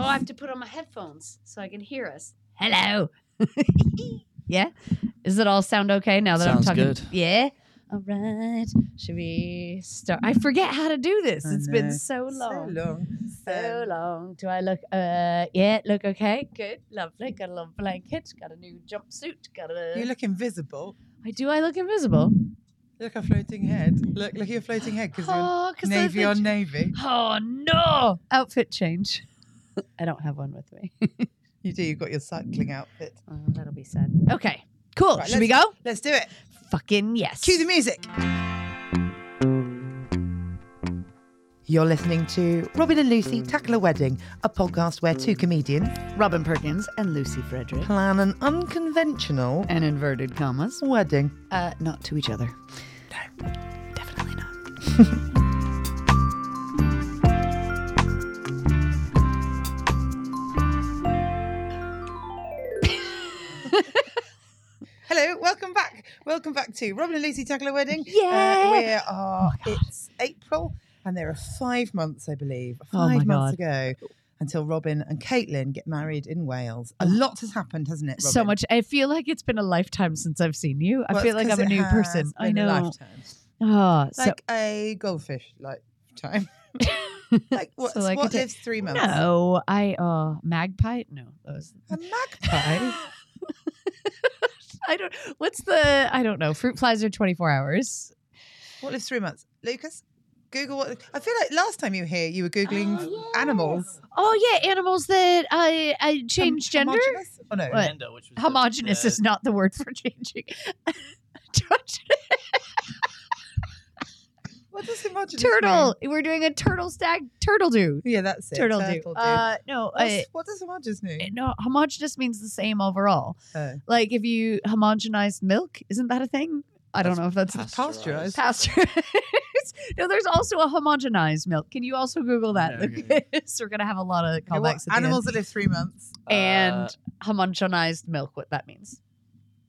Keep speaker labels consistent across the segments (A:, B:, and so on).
A: Oh, I have to put on my headphones so I can hear us. Hello. yeah. Does it all sound okay now that
B: Sounds
A: I'm talking?
B: good.
A: Yeah. All right. Should we start? I forget how to do this. It's been so long.
C: So long.
A: So long. Do I look? Uh, yeah, look okay. Good, lovely. Got a little blanket. Got a new jumpsuit. Got a.
C: You look invisible.
A: I do. I look invisible.
C: Look a floating head. Look, look at your floating head because
A: Oh,
C: you're navy on navy.
A: Oh no! Outfit change. I don't have one with me.
C: You do. You've got your cycling outfit.
A: Oh, that'll be sad. Okay, cool.
C: Right,
A: Should we go?
C: Let's do it.
A: Fucking yes.
C: Cue the music. You're listening to Robyn and Lucy Tackle a Wedding, a podcast where two comedians
A: Robyn Perkins and Lucy Frederick.
C: plan an unconventional
A: And inverted commas.
C: wedding.
A: Uh, not to each other. No, definitely not.
C: Hello, welcome back. Welcome back to Robyn and Lucy Tackle a Wedding.
A: Yeah.
C: Uh, we are, it's April, and there are five months, I believe,
A: Oh
C: five
A: my
C: months ago until Robyn and Caitlin get married in Wales. A lot has happened, hasn't it? Robyn?
A: So much. I feel like it's been a lifetime since I've seen you. I
C: Well,
A: feel like I'm a new person. I
C: been a
A: know.
C: lifetime.
A: Oh, so
C: Like a goldfish lifetime. like what?
A: So like
C: what
A: a
C: lives three months?
A: no, I uh magpie. No, those.
C: A magpie.
A: I don't. What's the? I don't know. Fruit flies are 24 hours.
C: what lives three months? Lucas, Google what. I feel like last time you were here, you were googling oh, animals.
A: Oh yeah, animals that I I
C: Hom-
A: changed gender.
C: homogenous? Oh no.
A: What?
B: Gender, which was the-
A: Homogenous
B: the-
A: is not the word for changing.
C: What does homogenous
A: turtle. We're doing a turtle stag turtle do.
C: Yeah, that's it.
A: Turtle, do.
C: Turtle do.
A: Uh, no,
C: What's-
A: I,
C: what does homogenous mean?
A: no. Homogenous means the same overall.
C: Oh.
A: Like if you homogenize milk, isn't that a thing? I don't know if that's
C: Pasteurized.
A: pasteurized. no, there's also a homogenized milk. Can you also Google that,
B: Yeah, okay.
A: Lucas? We're gonna have a lot of
C: Okay, what
A: callbacks. at the end.
C: animals that live three months.
A: and
B: Uh,
A: homogenized milk. What that means?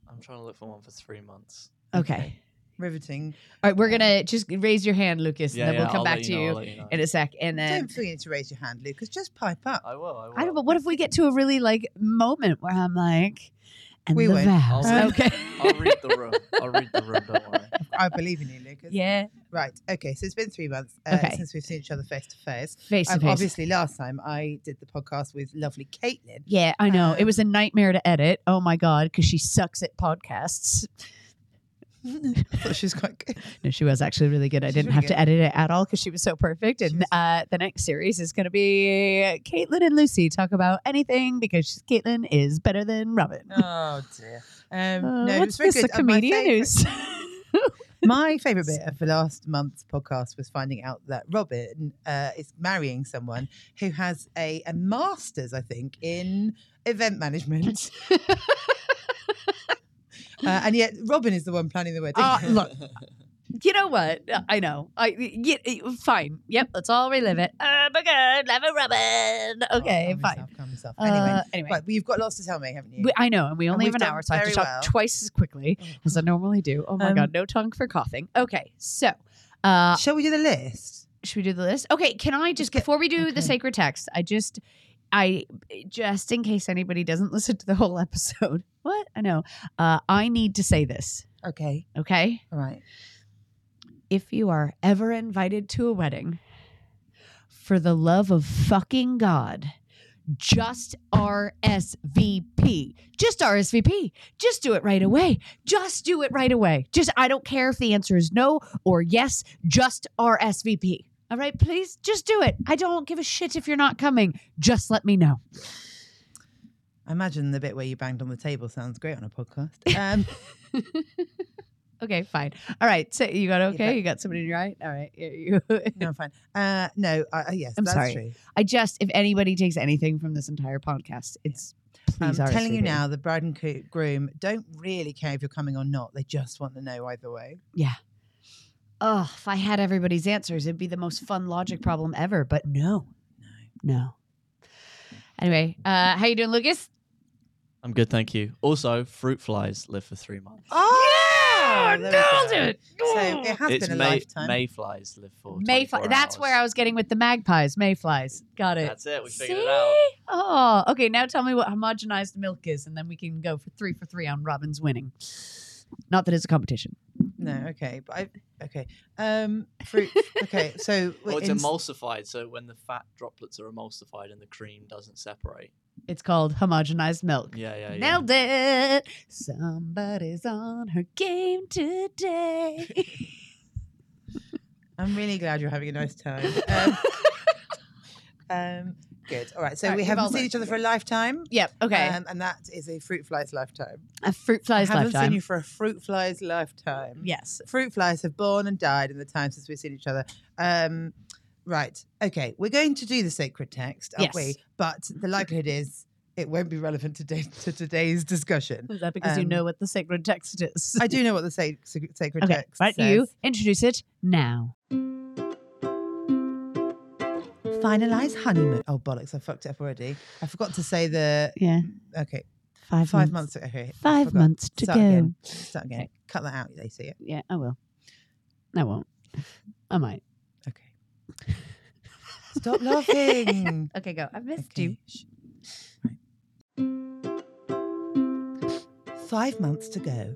B: I'm trying to look for one for three months.
A: Okay.
C: Riveting.
A: All right, we're gonna just raise your hand, Lucas,
B: Yeah,
A: and then
B: yeah,
A: we'll come
B: I'll
A: back to
B: you know,
A: you
B: I'll let you know.
A: in a sec. And then
C: Don't feel you need to raise your hand, Lucas. Just pipe up.
B: I will. I will.
A: I don't. But what if we get to a really like moment where I'm like, and
C: We
A: the
C: won't.
A: vows.
B: I'll
A: Okay.
B: I'll read the room. I'll read the room. Don't worry.
C: I believe in you, Lucas.
A: yeah.
C: Right. Okay. So it's been three months uh,
A: Okay.
C: since we've seen each other face to face.
A: Face to
C: Um,
A: face.
C: Obviously, last time I did the podcast with lovely Caitlin.
A: Yeah, I know. it
C: Um,
A: was a nightmare to edit. Oh my god, because she sucks at podcasts.
C: I thought she was quite good.
A: No, she was actually really good. I
C: She's
A: didn't
C: really
A: have
C: good.
A: to edit it at all because she was so perfect. And uh, the next series is going to be Caitlin and Lucy talk about anything because Caitlin is better than Robyn.
C: Oh dear. Um,
A: Uh,
C: no,
A: what's this?
C: good.
A: A
C: And my
A: comedian
C: favourite-
A: who's
C: My favourite bit of the last month's podcast was finding out that Robyn uh, is marrying someone who has a, a master's, I think, in event management. Uh, and yet Robyn is the one planning the wedding.
A: Uh, look, you know what? I know. I y- fine. Yep, let's all relive it. Oh my god, love a Robyn. Okay,
C: Calm
A: fine.
C: yourself, calm yourself.
A: Uh,
C: Anyway,
A: anyway.
C: right, but you've got lots to tell me, haven't you?
A: We, I know, and we only have
C: we've
A: an hour, so I have to talk
C: well.
A: twice as quickly as I normally do. Oh my
C: Um,
A: god, no tongue for coughing. Okay, so uh,
C: Shall we do the list?
A: should we do the list? Okay, can I just
C: get-
A: before we do
C: okay.
A: the sacred text, I just I just in case anybody doesn't listen to the whole episode. What? I know. Uh, I need to say this,
C: Okay.
A: okay?
C: All right.
A: If you are ever invited to a wedding, for the love of fucking God, just RSVP. Just RSVP. Just do it right away. Just do it right away. Just, I don't care if the answer is no or yes, just RSVP. All right, please just do it. I don't give a shit if you're not coming. Just let me know.
C: I imagine the bit where you banged on the table sounds great on a podcast. Um,
A: Okay, fine. All right, so you got okay? You got somebody in your eye? All right. You-
C: no, I'm fine. Uh, no, uh, yes,
A: I'm
C: that's
A: sorry.
C: true.
A: I just, if anybody takes anything from this entire podcast, it's
C: I'm
A: please
C: telling you now, the bride and co- groom don't really care if you're coming or not. They just want to know either way. Yeah.
A: Oh, if I had everybody's answers, it'd be the most fun logic problem ever. But no, no. Anyway, uh, how you doing, Lucas?
B: I'm good, thank you. Also, fruit flies live for three months.
C: Oh, yeah!
A: nailed it.
C: So it has
B: it's
C: been a
B: May-
C: lifetime.
B: Mayflies live for.
A: Mayfly.
B: 24
A: That's where I was getting with the magpies. Mayflies. Got it.
B: That's it. We figured
A: See?
B: it out.
A: Oh, okay. Now tell me what homogenized milk is, and then we can go for three for three on Robyn's winning. Not that it's a competition.
C: No, okay, but I okay. Um, fruit. Okay, so
B: Well, it's
C: in-
B: emulsified, so when the fat droplets are emulsified and the cream doesn't separate.
A: It's called homogenized milk.
B: Yeah, yeah, yeah.
A: Nailed it. Somebody's on her game today.
C: I'm really glad you're having a nice time. Um, um, good. All right. So
A: All right,
C: we haven't seen each other for a lifetime.
A: yep. Okay.
C: Um, and that is a fruit fly's lifetime.
A: a fruit fly's
C: I haven't
A: lifetime.
C: seen you for a fruit fly's lifetime.
A: yes.
C: Fruit flies have born and died in the time since we've seen each other. Um, right. Okay. We're going to do the sacred text, aren't
A: Yes.
C: we? But the likelihood is it won't be relevant today to today's discussion.
A: Is that because you
C: Um,
A: know what the sacred text is?
C: I do know what the sa- sacred sacred
A: Okay.
C: text
A: Right.
C: says.
A: You introduce it now.
C: Finalize honeymoon. Oh bollocks! I fucked it up already. I forgot to say the.
A: Yeah.
C: Okay,
A: Five.
C: five
A: months.
C: months. Okay,
A: Five months to
C: Start
A: go.
C: again. Start again.
A: Okay.
C: Cut that out. They see it.
A: Yeah, I will. I won't. I might.
C: Okay. Stop laughing.
A: Okay, go. I missed
C: Okay,
A: you.
C: Right. Five months to go.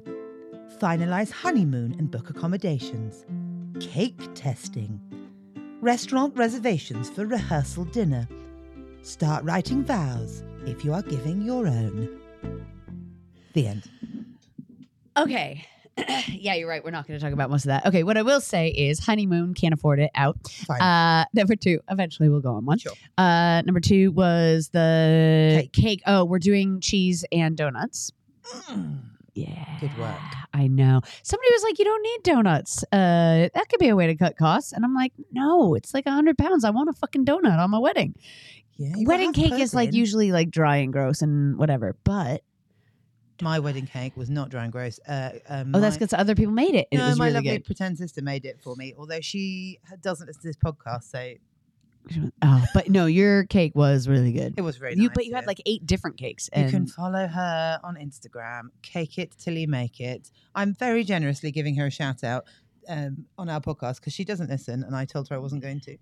C: Finalize honeymoon and book accommodations. Cake testing. Restaurant reservations for rehearsal dinner. Start writing vows if you are giving your own. The end.
A: Okay. yeah, you're right. We're not going to talk about most of that. Okay, what I will say is honeymoon can't afford it out.
C: Fine.
A: Uh, number two, eventually we'll go on one.
C: Sure.
A: Uh, number two was the
C: Cake.
A: cake. Oh, we're doing cheese and donuts.
C: Mm.
A: Yeah.
C: Good work.
A: I know. Somebody was like, you don't need donuts. Uh, that could be a way to cut costs. And I'm like, no, it's like a hundred pounds. I want a fucking donut on my wedding.
C: Yeah,
A: wedding cake is like usually like dry and gross and whatever. But
C: My wedding cake was not dry and gross. Uh, um,
A: oh, that's because other people made it. and
C: no,
A: was
C: my
A: really
C: lovely
A: good.
C: pretend sister made it for me. Although she doesn't listen to this podcast, so
A: Oh, but no, your cake was really good.
C: it was very
A: You,
C: nice.
A: but you had
C: yeah.
A: like eight different cakes.
C: You can follow her on Instagram, cake it till you make it. I'm very generously giving her a shout out um, on our podcast because she doesn't listen, and I told her I wasn't going to.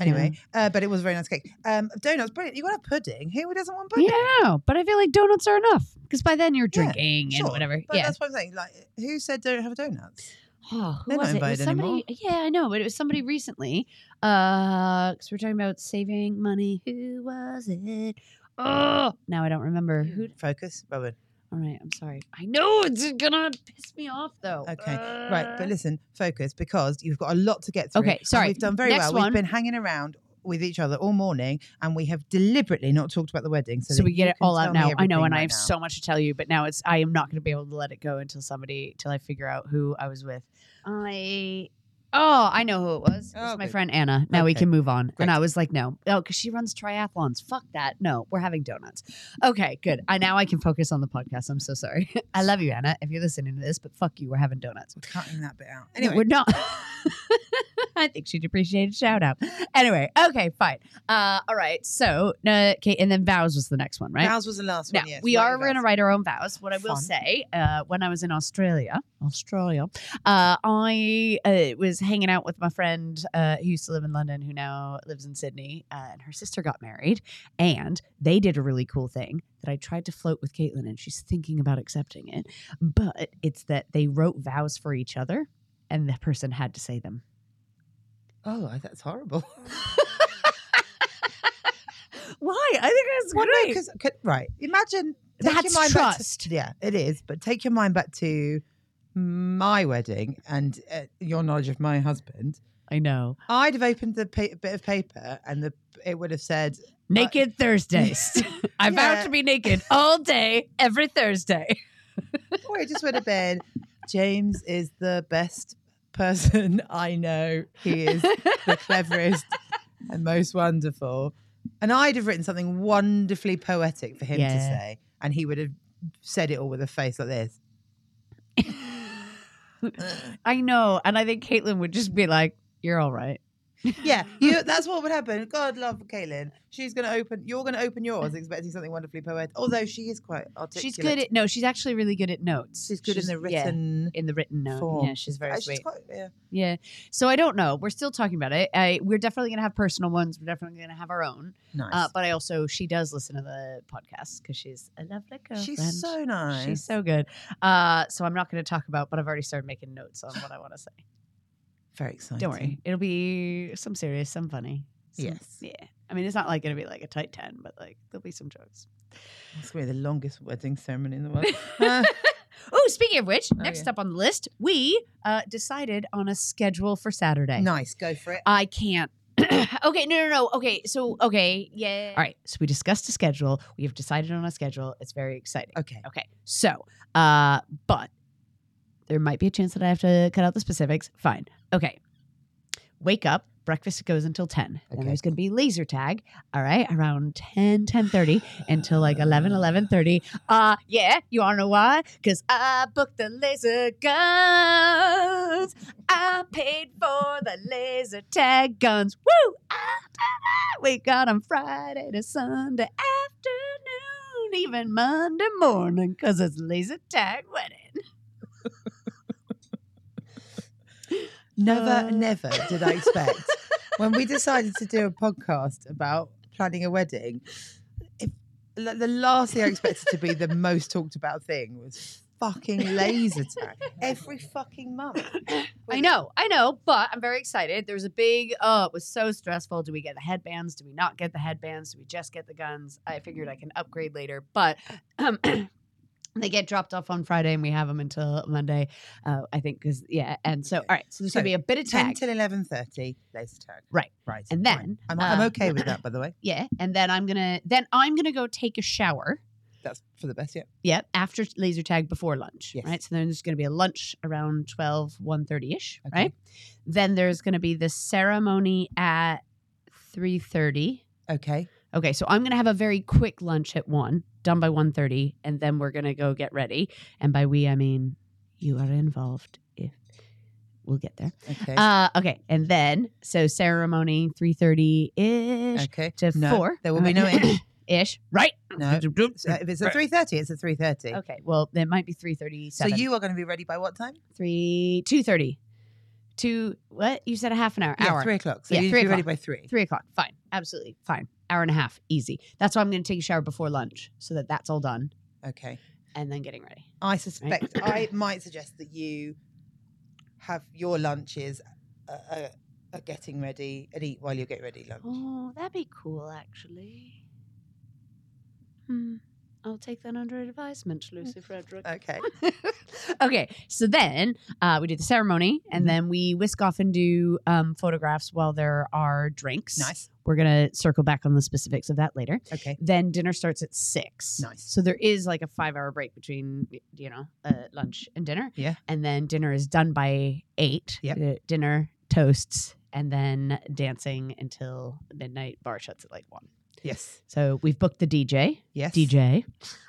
C: Anyway, uh, but it was a very nice cake. Um, donuts, brilliant. You got a pudding. Who doesn't want pudding?
A: yeah, but I feel like donuts are enough because by then you're
C: Yeah,
A: drinking
C: Sure,
A: and whatever.
C: But
A: yeah.
C: that's what I'm saying. Like, who said don't have a donuts?
A: Oh, who was it? It was somebody.
C: anymore.
A: Yeah, I know, but it was somebody recently. Uh, because we're talking about saving money. Who was it? Oh, now I don't remember who.
C: Focus, Robyn.
A: All right, I'm sorry. I know it's gonna piss me off though.
C: Okay, right.
A: Uh,
C: But listen, focus because you've got a lot to get through.
A: Okay,
C: and
A: sorry.
C: We've done very
A: Next
C: well.
A: one.
C: We've been hanging around with each other all morning, and we have deliberately not talked about the wedding. So,
A: So, we get it all out now. I know,
C: everything
A: and I have
C: now.
A: so much to tell you, but now it's I am not going to be able to let it go until somebody till I figure out who I was with. I oh, I know who it was.
C: Oh,
A: it's my
C: good.
A: friend Anna. Now we can move on.
C: Great.
A: And I was like, no, oh, because she runs triathlons. Fuck that. No, we're having donuts. Okay, good. I now I can focus on the podcast. I'm so sorry. I love you, Anna, if you're listening to this, but fuck you. We're having donuts.
C: We're cutting that bit out.
A: No,
C: Anyway,
A: we're not. I think she'd appreciate a shout out. Anyway, okay, fine. Uh, all right. So, uh, okay, and then vows was the next one, right?
C: Vows was the last
A: Now,
C: one. Yes,
A: we are going to write our own vows. What I will
C: Fun.
A: say, uh, when I was in Australia, Australia, uh, I uh, was hanging out with my friend uh, who used to live in London, who now lives in Sydney, uh, and her sister got married, and they did a really cool thing that I tried to float with Caitlin, and she's thinking about accepting it. But it's that they wrote vows for each other, and the person had to say them.
C: Oh, that's horrible.
A: Why? I think that's
C: Well, no,
A: great.
C: 'cause- right. Imagine. Take your
A: That's
C: mind back to-
A: trust.
C: yeah, it is. But take your mind back to my wedding and uh, your knowledge of my husband.
A: I know.
C: I'd have opened the pa- bit of paper and the it would have said,
A: Naked Thursdays. I vowed
C: Yeah.
A: to be naked all day, every Thursday.
C: or it just would have been, James is the best person I know. He is the cleverest and most wonderful. And I'd have written something wonderfully poetic for him to say, and he would have said it all with a face like this.
A: I know. And I think Caitlin would just be like, You're all right.
C: Yeah, you. That's what would happen. God love Caitlin. She's going to open. You're going to open yours, expecting something wonderfully poetic. Although she is quite articulate.
A: She's good at no. She's actually really good at notes.
C: She's good in the
A: yeah,
C: written
A: in the written note.
C: form.
A: Yeah, she's very
C: Uh,
A: sweet.
C: quite, yeah.
A: Yeah. So I don't know. We're still talking about it. I, we're definitely gonna have personal ones. We're definitely gonna have our own.
C: Nice.
A: Uh, but I also she does listen to the podcast because she's a lovely girl.
C: She's so nice.
A: She's so good. Uh, so I'm not going to talk about, but I've already started making notes on what I want to say.
C: Very exciting.
A: Don't worry, it'll be some serious, some funny. some-
C: Yes.
A: Yeah. I mean, it's not like going to be like a tight ten, but like there'll be some jokes.
C: It's going to be the longest wedding ceremony in the world. Uh,
A: oh, speaking of which,
C: Oh,
A: next
C: yeah.
A: up on the list, we uh, decided on a schedule for Saturday.
C: nice. Go for it.
A: I can't. okay, no, no, no. Okay, so okay, yeah. All right, so we discussed a schedule. We have decided on a schedule. It's very exciting.
C: Okay.
A: Okay, so, uh, but there might be a chance that I have to cut out the specifics. Fine. Okay. Wake up. Breakfast goes until 10. Then
C: Okay.
A: there's going to be laser tag, all right, around 10, 10.30 until like 11, 11.30. Uh, yeah, you want to know why? Because I booked the laser guns. I paid for the laser tag guns. Woo! Ah. We got them Friday to Sunday afternoon, even Monday morning, because it's laser tag wedding.
C: Never,
A: Uh.
C: never did I expect when we decided to do a podcast about planning a wedding. If the last thing I expected to be the most talked about thing was fucking laser tag every fucking month.
A: I know, I know, but I'm very excited. There's a big, oh, it was so stressful. Do we get the headbands? Do we not get the headbands? Do we just get the guns? I figured I can upgrade later, but um, they get dropped off on Friday and we have them until Monday, uh, I think, because, yeah. And so, all right, so there's going to be a bit of tag.
C: till eleven thirty laser tag.
A: Right.
C: Right.
A: And then,
C: I'm, I'm
A: uh,
C: okay with that. By the way,
A: Yeah. And then I'm going to, then I'm to go take a shower.
C: that's for the best. Yeah.
A: Yep, after laser tag before lunch,
C: Yes.
A: right? So then there's going to be a lunch around 12, 1.30ish,
C: Okay.
A: right? Then there's going to be the ceremony at 3.30.
C: Okay.
A: Okay, so I'm going to have a very quick lunch at 1, done by 1.30, and then we're going to go get ready. And by we, I mean you are involved if we'll get there.
C: Okay.
A: Uh, okay, and then, so ceremony 3.30ish
C: okay.
A: to
C: No,
A: 4.
C: there will be no ish.
A: ish, right?
C: No. So if it's a three thirty, it's a three thirty.
A: Okay, well, it might be 3.37.
C: So you are going to be ready by what time?
A: three two thirty. Two what? You said a half an hour.
C: Yeah,
A: hour.
C: three o'clock. So
A: Yeah,
C: you
A: three
C: be ready by three.
A: Three o'clock. Fine. Absolutely fine. Hour and a half. Easy. That's why I'm going to take a shower before lunch so that that's all done
C: Okay.
A: and then getting ready.
C: I suspect I might suggest that you have your lunches uh, uh, uh, getting ready and eat while you get ready lunch.
A: Oh, that'd be cool, actually. Hmm. I'll take that under advisement, Lucy Frederick.
C: Okay.
A: okay, so then uh, we do the ceremony, and
C: Mhm.
A: then we whisk off and do um, photographs while there are drinks.
C: Nice.
A: We're gonna circle back on the specifics of that later.
C: Okay.
A: Then dinner starts at six.
C: Nice.
A: So there is like a five hour break between, you know, uh, lunch and dinner.
C: Yeah.
A: And then dinner is done by eight.
C: Yep.
A: Uh, dinner, toasts, and then dancing until midnight. Bar shuts at like one.
C: Yes.
A: So we've booked the DJ,
C: Yes.
A: DJ,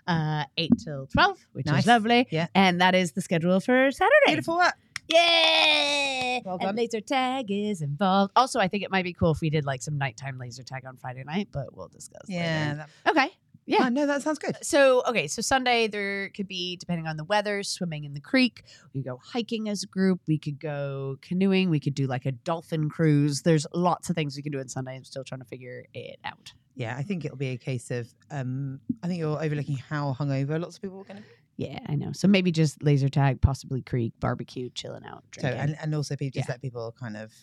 A: uh, eight till 12, which
C: Nice.
A: is lovely.
C: Yeah.
A: And that is the schedule for Saturday.
C: Beautiful work.
A: Yeah.
C: Well
A: and laser tag is involved. Also, I think it might be cool if we did like some nighttime laser tag on Friday night, but we'll discuss.
C: Yeah. That,
A: Okay. Yeah.
C: Oh, no, that sounds good.
A: So, okay, so Sunday there could be, depending on the weather, swimming in the creek. We could go hiking as a group. We could go canoeing. We could do like a dolphin cruise. There's lots of things we can do on Sunday. I'm still trying to figure it out.
C: Yeah, I think it'll be a case of. Um, I think you're overlooking how hungover lots of people are going to be.
A: Yeah, I know. So maybe just laser tag, possibly creek, barbecue, chilling out,
C: So,
A: drinking.
C: and, and also people just
A: Yeah.
C: let people kind of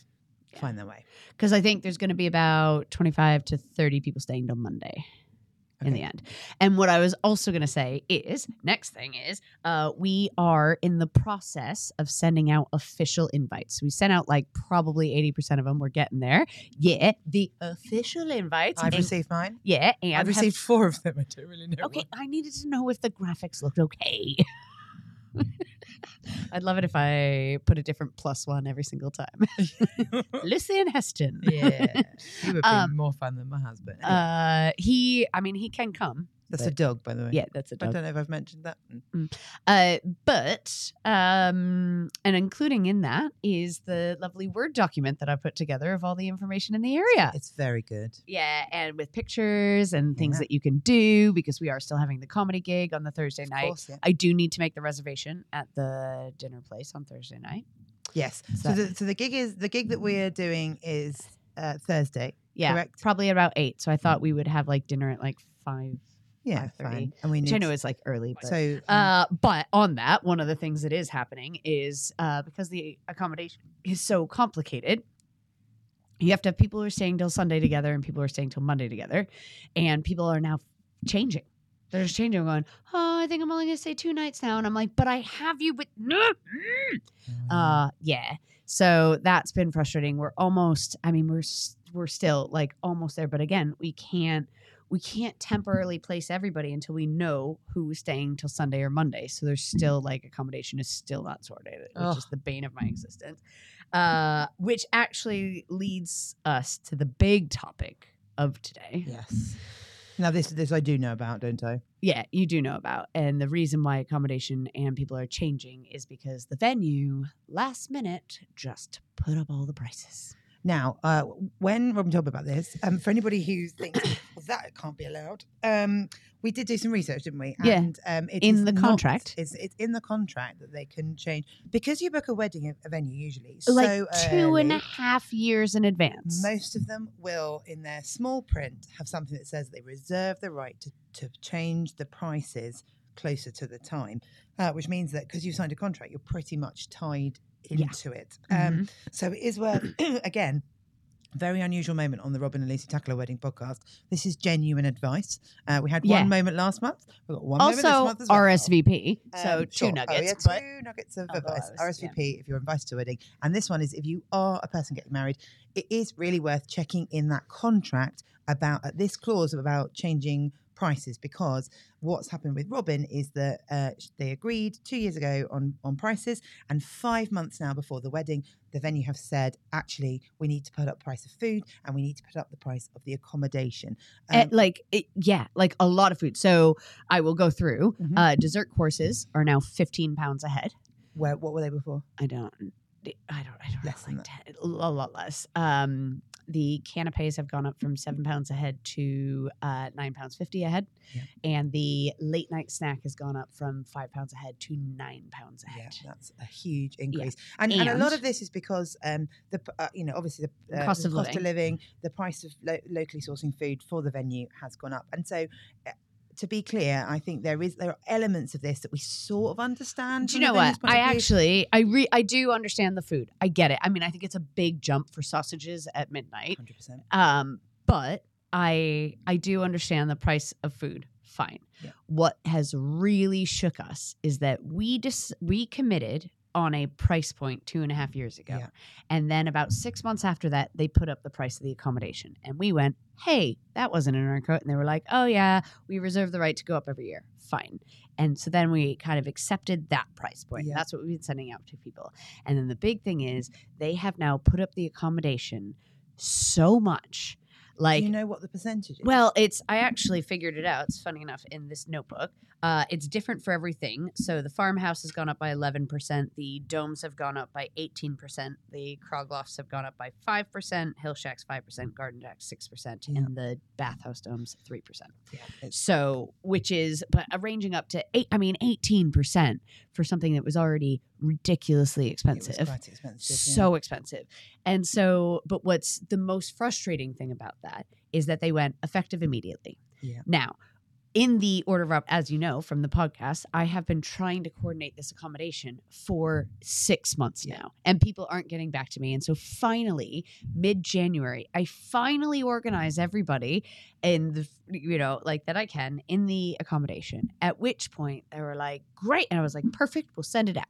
A: Yeah.
C: find their way.
A: Because I think there's going to be about 25 to 30 people staying till Monday. In the end. And what I was also going to say is next thing is uh, we are in the process of sending out official invites. We sent out like probably 80% of them. We're getting there. Yeah, the official invites.
C: I've
A: and-
C: received mine.
A: Yeah, and
C: I've
A: have-
C: received four of them. I don't really know.
A: Okay, I needed to know if the graphics looked okay. I'd love it if I put a different plus one every single time. Lucy and Heston.
C: yeah, you would be
A: Um,
C: more fun than my husband.
A: Uh, he, I mean, he can come.
C: That's a dog, by the way.
A: yeah, that's a dog.
C: I don't know if I've mentioned that. Mm.
A: Uh, but um, and including in that is the lovely word document that I put together of all the information in the area.
C: It's very good.
A: Yeah, and with pictures and things
C: Yeah.
A: that you can do because we are still having the comedy gig on the Thursday
C: Of
A: night.
C: course, yeah.
A: I do need to make the reservation at the dinner place on Thursday night.
C: Yes.
A: So-
C: So the, so the gig is the gig that we're doing is uh, Thursday.
A: Yeah,
C: Correct.
A: probably about eight. So I thought we would have like dinner at like five,
C: Yeah,
A: 5:30,
C: fine. And we
A: which I know is like early. But,
C: so. um,
A: Uh, but on that, one of the things that is happening is uh, because the accommodation is so complicated, you have to have people who are staying till Sunday together and people who are staying till Monday together, and people are now changing. They're just changing, going, "Oh, I think I'm only going to stay two nights now," and I'm like, "But I have you with no." mm."
C: mm,
A: Uh, yeah. So that's been frustrating. We're almost. I mean, we're we're still like almost there, but again, we can't we can't temporarily place everybody until we know who's staying till Sunday or Monday. So there's still like accommodation is still not sorted, which is the bane of my existence. Uh, which actually leads us to the big topic of today.
C: yes. Now this this I do know about, don't I?
A: Yeah, you do know about. And the reason why accommodation and people are changing is because the venue last minute just put up all the prices.
C: Now, uh, when Robyn told me about this, um, for anybody who thinks well, that can't be allowed, um, we did do some research, didn't we?
A: Yeah.
C: And, um, it
A: In the
C: not-
A: contract.
C: it's, it's in the contract that they can change because you book a wedding a venue usually
A: like
C: so
A: two and a half years in advance.
C: Most of them will, in their small print, have something that says they reserve the right to, to change the prices closer to the time, uh, which means that because you've signed a contract, you're pretty much tied
A: Yeah.
C: into it. Um,
A: Mhm.
C: so it is worth, again, very unusual moment on the Robyn and Lucy Tackle a Wedding podcast. This is genuine advice. Uh, we had
A: Yeah.
C: one moment last month. We've got one moment this month as well.
A: RSVP. so
C: Um,
A: two
C: sure.
A: nuggets.
C: Oh, yeah, two nuggets of advice.
A: ours, yeah.
C: RSVP if you're invited to a wedding. And this one is if you are a person getting married, it is really worth checking in that contract about uh, this clause about changing prices because what's happened with Robyn is that uh, they agreed two years ago on on prices and five months now before the wedding the venue have said actually we need to put up price of food and we need to put up the price of the accommodation
A: Eh,
C: Um,
A: like it, yeah, like a lot of food. So I will go through.
C: Mhm.
A: Uh, dessert courses are now fifteen pounds a head.
C: where what were they before
A: I don't. I don't. I don't know.
C: Less than
A: like 10, a lot less. Um, the canapes have gone up from seven pounds a head to uh, nine pounds fifty a head,
C: Yeah.
A: and the late night snack has gone up from five pounds a head to nine pounds a
C: Yeah,
A: head.
C: that's a huge increase, and, and, a lot of this is because um, the uh, you know obviously the, uh,
A: Cost
C: the
A: of
C: cost of
A: living.
C: living, the price of lo- locally sourcing food for the venue has gone up, and so. To be clear, I think there is there are elements of this that we sort of understand.
A: Do you know what? I actually, I re, I do understand the food. I get it. I mean, I think it's a big jump for sausages at midnight.
C: 100%.
A: Um, but I I do understand the price of food. Fine.
C: Yeah.
A: What has really shook us is that we dis- we committed on a price point two and a half years ago,
C: Yeah.
A: and then about six months after that, they put up the price of the accommodation, and we went, "Hey, that wasn't in our quote," and they were like, "Oh yeah, we reserve the right to go up every year." Fine. And so then we kind of accepted that price point.
C: Yeah.
A: That's what we've been sending out to people. And then the big thing is they have now put up the accommodation so much. Like,
C: Do you know what the percentage is?
A: well, it's I actually figured it out. It's funny enough in this notebook. Uh, it's different for everything. So the farmhouse has gone up by eleven percent. The domes have gone up by eighteen percent. The Kroglofts have gone up by five percent. Hill Shacks five percent. Garden Jacks six percent.
C: Yeah.
A: And the bathhouse domes three percent.
C: yeah,
A: So, which is, but uh, ranging up to eight. I mean, eighteen percent for something that was already ridiculously expensive
C: expensive. yeah.
A: so expensive. And so, but what's the most frustrating thing about that is that they went effective immediately.
C: Yeah.
A: Now, in the order of up, as you know from the podcast, I have been trying to coordinate this accommodation for six months now, and people aren't getting back to me. And so, finally, mid January, I finally organize everybody in the, you know, like that I can in the accommodation. At which point, they were like, "Great," and I was like, "Perfect, we'll send it out."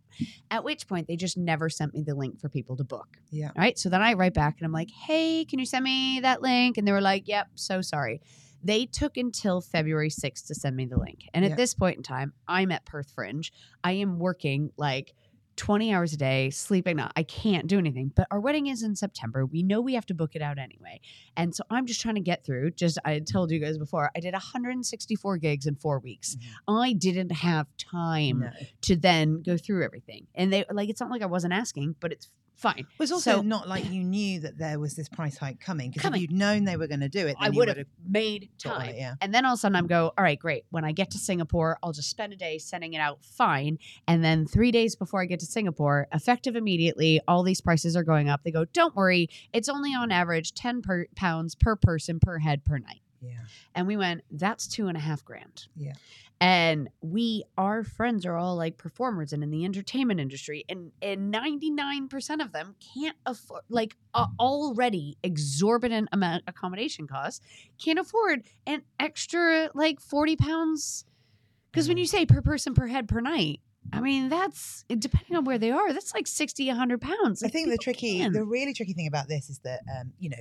A: At which point, they just never sent me the link for people to book.
C: Yeah.
A: Right. So then I write back and I'm like, hey, can you send me that link? And they were like, yep, so sorry. They took until February 6th to send me the link. And at this point in time, I'm at Perth Fringe. I am working like 20 hours a day, sleeping. I can't do anything. But our wedding is in September. We know we have to book it out anyway. And so I'm just trying to get through. Just, I told you guys before, I did 164 gigs in four weeks. Mm-hmm. I didn't have time
C: No.
A: to then go through everything. And they, like, it's not like I wasn't asking, but it's fine.
C: It was also
A: So-
C: not like you knew that there was this price hike coming because if you'd known they were going to do it,
A: I would have made time.
C: it. Yeah.
A: And then all of a sudden I'm go, all right, great. When I get to Singapore, I'll just spend a day sending it out fine. And then three days before I get to Singapore, effective immediately, all these prices are going up. They go, don't worry, it's only on average 10 per pounds per person per head per night.
C: Yeah.
A: And we went, that's two and a half grand.
C: Yeah.
A: And we, our friends are all like performers and in the entertainment industry, and and ninety nine percent of them can't afford like uh, already exorbitant amount accommodation costs, can't afford an extra like forty pounds. Because when
C: Mhm.
A: you say per person per head per night, I mean that's depending on where they are, that's like 60, 100 pounds.
C: I think the tricky,
A: can.
C: the really tricky thing about this is that, um, you know,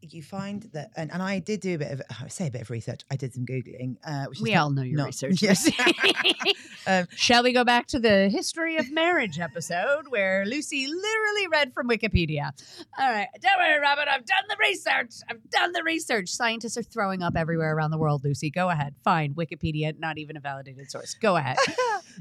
C: you find that, and, and I did do a bit of, I say a bit of research. I did some googling, uh, which is
A: we all know your
C: not-
A: research.
C: Yes. Um,
A: Shall we go back to the history of marriage episode where Lucy literally read from Wikipedia? All right, don't worry, Robyn. I've done the research. I've done the research. Scientists are throwing up everywhere around the world. Lucy, go ahead. Fine, Wikipedia, not even a validated source. Go ahead.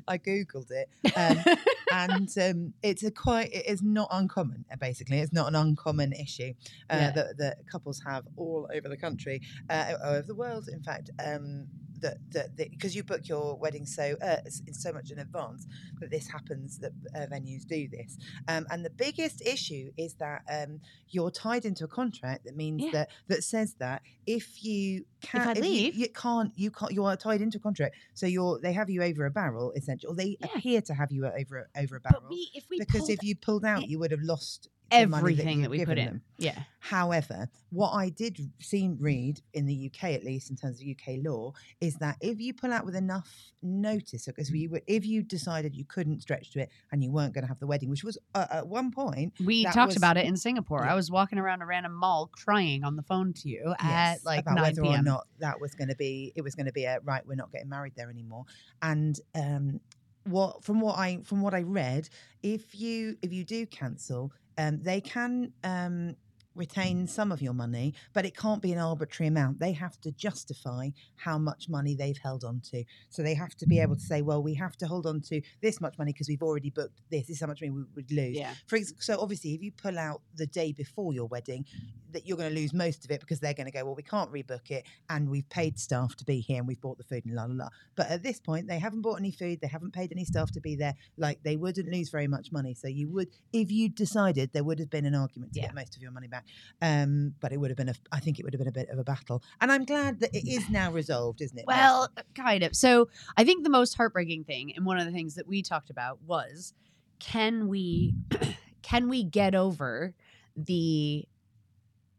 C: I googled it, um, and um, it's a quite, it is not uncommon. Basically, it's not an uncommon issue uh,
A: Yeah.
C: that, that couples have all over the country, uh, all over the world. In fact, um, that that because you book your wedding so uh, in so much in advance that this happens that uh, venues do this. Um, and the biggest issue is that um, you're tied into a contract that means
A: Yeah.
C: that that says that if you can
A: I
C: you-
A: leave-
C: you, can't you can't you are tied into a contract so you're they have you over a barrel essentially or they
A: Yeah.
C: appear to have you over a- over a barrel
A: but we, if we
C: because
A: pulled
C: if you pulled out
A: Yeah.
C: you would have lost
A: everything that,
C: you've
A: we put in,
C: them.
A: yeah,
C: However, what I did see read in the UK, at least in terms of UK law, is that if you pull out with enough notice, because we were, if you decided you couldn't stretch to it and you weren't going to have the wedding, which was uh, at one point,
A: we talked
C: was-
A: about it in Singapore.
C: Yeah.
A: I was walking around a random mall crying on the phone to you
C: yes,
A: at like
C: about
A: 9
C: whether
A: p.m.
C: or not that was going to be, it was going to be a right. We're not getting married there anymore. And um, what from what I from what I read, if you if you do cancel, um, they can um, retain some of your money, but it can't be an arbitrary amount. They have to justify how much money they've held on to. So they have to be able to say, well, we have to hold on to this much money because we've already booked this. This is how much money we would lose.
A: Yeah.
C: For ex- so obviously, if you pull out the day before your wedding, that you're going to lose most of it because they're going to go, well, we can't rebook it, and we've paid staff to be here, and we've bought the food, and la la la. But at this point, they haven't bought any food, they haven't paid any staff to be there. Like they wouldn't lose very much money. So you would, if you decided, there would have been an argument to
A: Yeah.
C: get most of your money back. Um, but it would have been a, I think it would have been a bit of a battle. And I'm glad that it is now resolved, isn't it?
A: Well, kind of. So I think the most heartbreaking thing, and one of the things that we talked about was, can we, can we get over the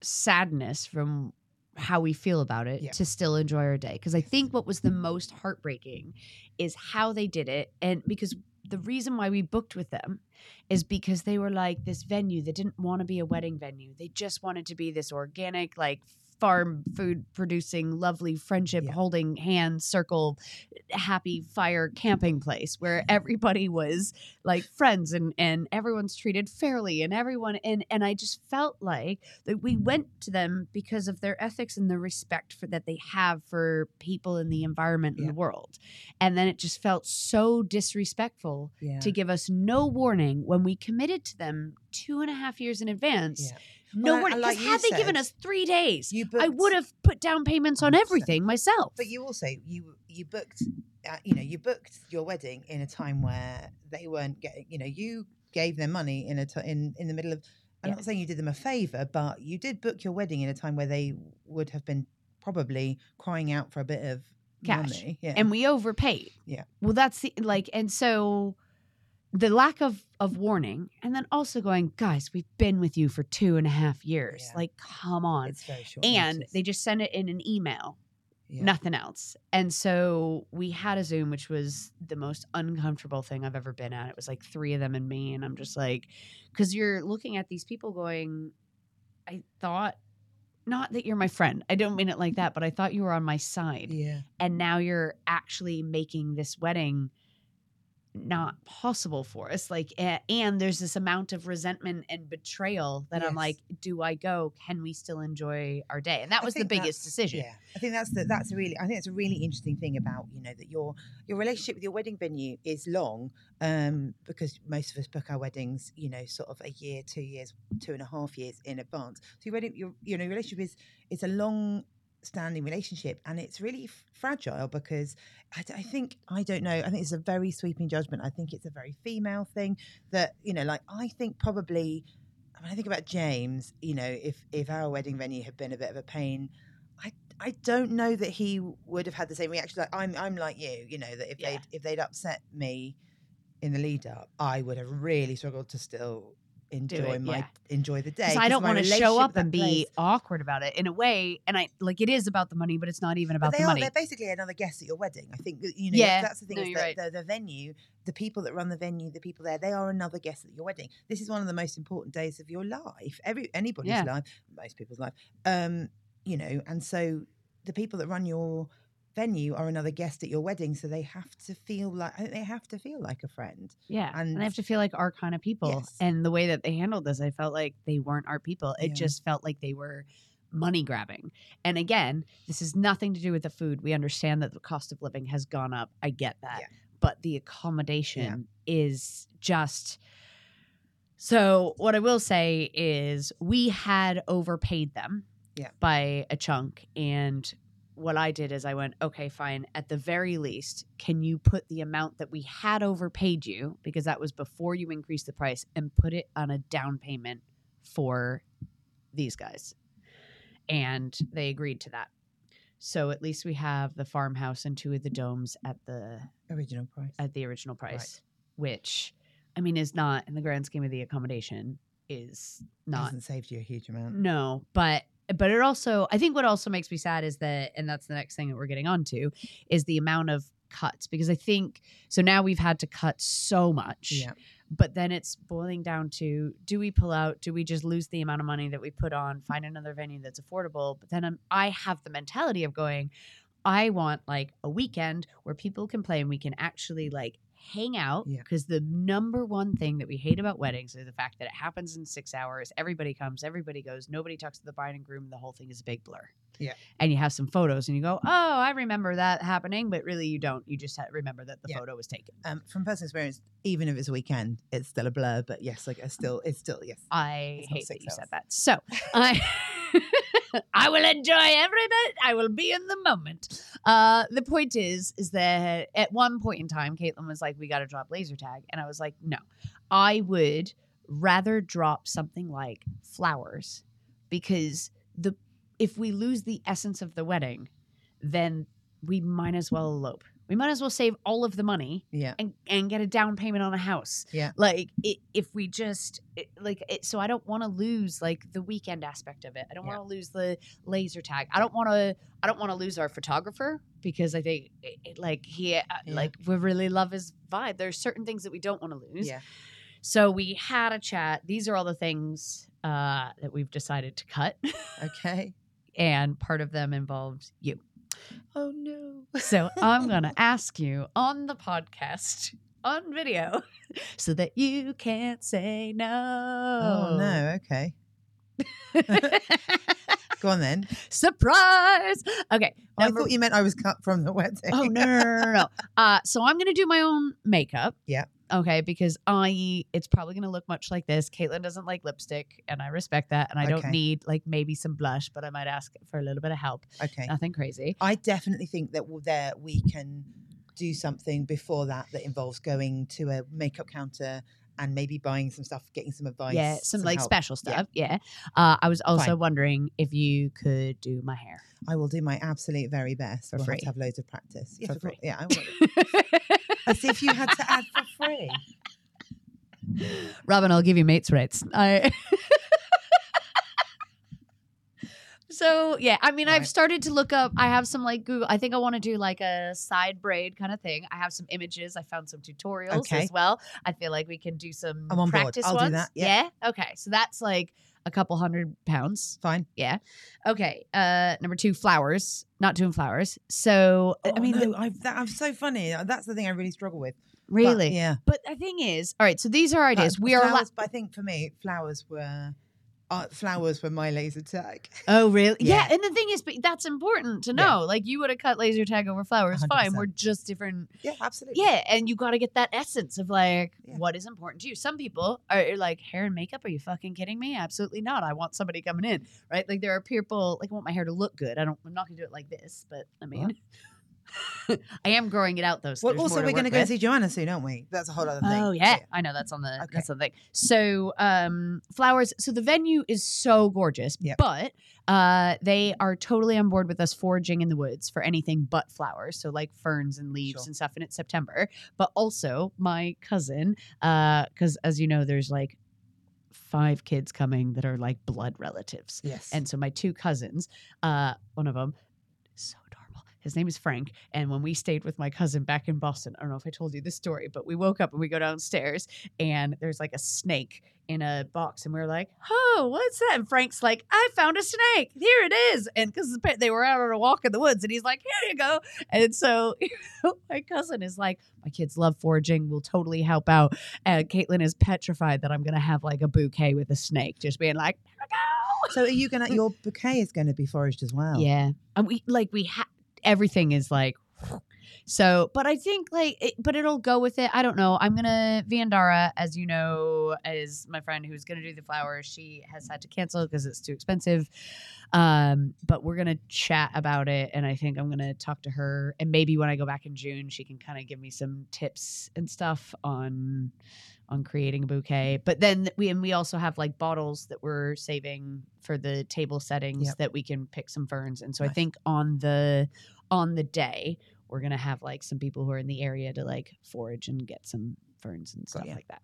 A: sadness from how we feel about it
C: Yeah.
A: to still enjoy our day? Because I think what was the most heartbreaking is how they did it, and because the reason why we booked with them is because they were like this venue that didn't want to be a wedding venue. They just wanted to be this organic, like farm food producing, lovely friendship
C: Yeah.
A: holding hands, circle, happy fire camping place where everybody was like friends and and everyone's treated fairly and everyone and and I just felt like that we went to them because of their ethics and the respect for that they have for people in the environment and
C: Yeah.
A: the world. And then it just felt so disrespectful
C: yeah.
A: to give us no warning when we committed to them two and a half years in advance.
C: Yeah.
A: No
C: Well, like
A: had they given us three days,
C: you
A: I would have put down payments on everything myself.
C: But you also you you booked uh, you know you booked your wedding in a time where they weren't getting you know you gave them money in a t- in in the middle of I'm
A: Yeah.
C: not saying you did them a favor but you did book your wedding in a time where they would have been probably crying out for a bit of
A: Cash.
C: money yeah
A: and we overpaid.
C: Yeah.
A: Well, that's the like, and so the lack of of warning, and then also going, guys, we've been with you for two and a half years.
C: Yeah.
A: Like, come on.
C: it's very short
A: And
C: notice.
A: they just send it in an email,
C: Yeah.
A: nothing else. And so we had a Zoom, which was the most uncomfortable thing I've ever been at. It was like three of them and me, and I'm just like, because you're looking at these people going, I thought. Not that you're my friend. I don't mean it like that, but I thought you were on my side
C: yeah
A: and now you're actually making this wedding not possible for us like and there's this amount of resentment and betrayal that i'm like do i go? Can we still enjoy our day? And that was the biggest decision.
C: Yeah, I think that's the, that's a really I think it's a really interesting thing about you know that your your relationship with your wedding venue is long um, because most of us book our weddings you know sort of a year, two years, two and a half years in advance. So your wedding, your you know your relationship is it's a long standing relationship and it's really f- fragile because I, d- I think I don't know I think it's a very sweeping judgment I think it's a very female thing that you know like I think probably when I think about James you know if if our wedding venue had been a bit of a pain I I don't know that he would have had the same reaction like I'm I'm like you you know that if
A: Yeah.
C: they if they'd upset me in the lead up I would have really struggled to still enjoy
A: it,
C: my
A: yeah.
C: enjoy the day
A: I don't want to show up and be
C: place-
A: awkward about it in a way. And I like it is about the money, but it's not even about
C: but they
A: the
C: are.
A: money.
C: They're basically another guest at your wedding. I think you know
A: Yeah.
C: that's the thing
A: No,
C: is that
A: right.
C: the, the venue, the people that run the venue, the people there, they are another guest at your wedding. This is one of the most important days of your life, every anybody's
A: Yeah.
C: life, most people's life. Um, you know, and so the people that run your venue are another guest at your wedding, so they have to feel like they have to feel like a friend.
A: yeah, and,
C: and-
A: I have to feel like our kind of people.
C: Yes.
A: And the way that they handled this, I felt like they weren't our people. It
C: Yeah.
A: just felt like they were money grabbing. And again, this is nothing to do with the food. We understand that the cost of living has gone up. I get that.
C: Yeah.
A: But the accommodation is just so what I will say is we had overpaid them
C: Yeah.
A: by a chunk and what I did is I went, okay, fine. At the very least, can you put the amount that we had overpaid you, because that was before you increased the price, and put it on a down payment for these guys? And they agreed to that. So at least we have the farmhouse and two of the domes at the
C: Original price.
A: at the original price, which I mean is not in the grand scheme of the accommodation is not
C: hasn't saved you a huge amount.
A: no, but but it also I think what also makes me sad is that and that's the next thing that we're getting onto is the amount of cuts because I think so now we've had to cut so much.
C: Yeah.
A: But then it's boiling down to do we pull out? Do we just lose the amount of money that we put on, find another venue that's affordable? But then I'm, I have the mentality of going, I want like a weekend where people can play and we can actually like hang out.
C: Yeah.
A: Because the number one thing that we hate about weddings is the fact that it happens in six hours. Everybody comes, everybody goes, nobody talks to the bride and groom. The whole thing is a big blur.
C: Yeah.
A: And you have some photos and you go, oh, I remember that happening. But really, you don't. You just remember that the
C: Yeah.
A: photo was taken.
C: Um, from personal experience, even if it's a weekend, it's still a blur. But yes, like it's still, it's still yes.
A: I hate that you said that. So I I will enjoy every bit. I will be in the moment. Uh, the point is, is that at one point in time, Caitlin was like, "We got to drop laser tag," and I was like, "No, I would rather drop something like flowers because the if we lose the essence of the wedding, then we might as well elope. We might as well save all of the money
C: Yeah,
A: and and get a down payment on a house.
C: Yeah.
A: Like it, if we just it, like it, so I don't want to lose like the weekend aspect of it. I don't
C: Yeah.
A: want to lose the laser tag. I don't want to I don't want to lose our photographer because I think it, like he uh,
C: Yeah.
A: like we really love his vibe. There's certain things that we don't want to lose.
C: yeah.
A: So we had a chat. These are all the things uh, that we've decided to cut,
C: Okay.
A: and part of them involved you.
C: Oh no.
A: So I'm going to ask you on the podcast, on video, so that you can't say no.
C: Oh no. Okay. Go on then.
A: Surprise. Okay.
C: I thought you meant I was cut from the wedding.
A: oh, no, no, no, no, no. Uh, so I'm going to do my own makeup.
C: Yeah.
A: Okay. Because I, it's probably going to look much like this. Caitlin doesn't like lipstick, and I respect that. And I don't
C: Okay.
A: need like maybe some blush, but I might ask for a little bit of help.
C: Okay.
A: Nothing crazy.
C: I definitely think that w- there we can do something before that that involves going to a makeup counter and maybe buying some stuff, getting some advice.
A: yeah, some, like
C: help.
A: special stuff. Yeah. Uh, I was also
C: Fine.
A: wondering if you could do my hair.
C: I will do my absolute very best.
A: For
C: we'll have
A: free.
C: to have loads of practice. Yes,
A: For
C: course.
A: free.
C: Yeah, I will. As if you had to add for free.
A: Robin, I'll give you mates rates. I So yeah, I mean, I've started to look up. I have some like Google. I think I want to do like a side braid kind of thing. I have some images. I found some tutorials
C: Okay.
A: as well. I feel like we can do some
C: I'm on board.
A: practice
C: I'll do
A: ones.
C: that, yeah.
A: Yeah. Okay. So that's like a couple hundred pounds.
C: Fine. Yeah.
A: Okay. Uh, number two, flowers. Not doing flowers. So I
C: Oh,
A: mean, the-
C: I've, that, I'm so funny. That's the thing I really struggle with. But,
A: really.
C: yeah.
A: But the thing is, all right. So these are
C: But
A: ideas. we are.
C: flowers,
A: Allo-
C: but I think for me, flowers were uh, flowers were my laser tag.
A: oh really? Yeah.
C: Yeah.
A: And the thing is, but that's important to
C: Yeah.
A: know. Like you would have cut laser tag over flowers. Fine.
C: 100%.
A: We're just different
C: Yeah, absolutely.
A: Yeah, and you got to get that essence of like
C: Yeah.
A: what is important to you. Some people are like hair and makeup. Are you fucking kidding me? Absolutely not. I want somebody coming in, right? Like there are people like I want my hair to look good. I don't. I'm not gonna do it like this, but I mean, I am growing it out though. So
C: Well, also we're
A: going to
C: go see Joanna soon, aren't we? That's a whole other thing.
A: Oh yeah, I know that's on the
C: Okay.
A: that's on the thing. So um flowers. So the venue is so gorgeous,
C: Yep.
A: but uh they are totally on board with us foraging in the woods for anything but flowers. So like ferns and leaves
C: Sure.
A: and stuff. And it's September, but also my cousin, uh, because as you know, there's like five kids coming that are like blood relatives.
C: Yes.
A: And so my two cousins, uh, one of them so adorable. His name is Frank. And when we stayed with my cousin back in Boston, I don't know if I told you this story, but we woke up and we go downstairs and there's like a snake in a box. And we are like, oh, what's that? And Frank's like, I found a snake. Here it is. And because they were out on a walk in the woods and he's like, here you go. And so my cousin is like, my kids love foraging. We'll totally help out. And Caitlin is petrified that I'm going to have like a bouquet with a snake, just being like, here we go.
C: so are you gonna? Your bouquet is going to be foraged as well.
A: Yeah. And we like we have everything is like so, but I think like, it, but it'll go with it. I don't know. I'm gonna Vandara, as you know, is my friend who's gonna do the flowers. She has had to cancel because it's too expensive. Um, but we're gonna chat about it, and I think I'm gonna talk to her, and maybe when I go back in June, she can kind of give me some tips and stuff on on creating a bouquet. But then we and we also have like bottles that we're saving for the table settings
C: Yep.
A: that we can pick some ferns. And so I think on the on the day we're gonna have like some people who are in the area to like forage and get some ferns and stuff
C: ya.
A: like that.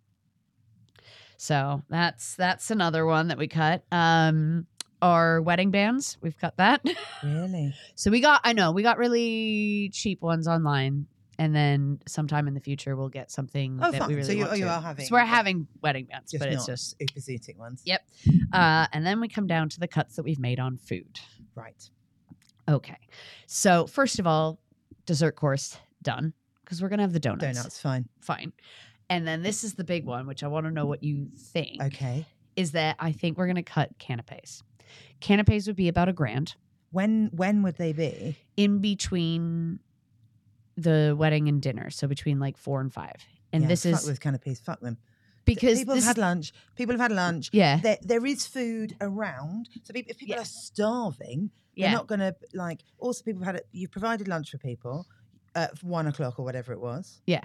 A: So that's that's another one that we cut. Um our wedding bands, we've cut that.
C: Really?
A: So we got, I know, we got really cheap ones online. And then sometime in the future, we'll get something
C: Oh,
A: that
C: fine.
A: we really
C: So you-
A: want
C: oh, you
A: to.
C: are having-
A: So we're having wedding bands, but it's just,
C: zootic ones.
A: Yep. uh, and then we come down to the cuts that we've made on food.
C: Right.
A: Okay. So first of all, dessert course done because we're going to have the donuts.
C: Donuts, fine.
A: Fine. And then this is the big one, which I want to know what you think
C: Okay.
A: is that I think we're going to cut canapes. Canapes would be about a grand.
C: When when would they be?
A: in between the wedding and dinner, so between like four and five. And
C: Yeah,
A: this
C: fuck
A: is
C: with canapes. Fuck them.
A: Because
C: people have had lunch. People have had lunch.
A: yeah,
C: There, there is food around. So if people
A: Yeah.
C: are starving, they're not going to like. Also, people have had it. You've provided lunch for people at one o'clock or whatever it was.
A: Yeah.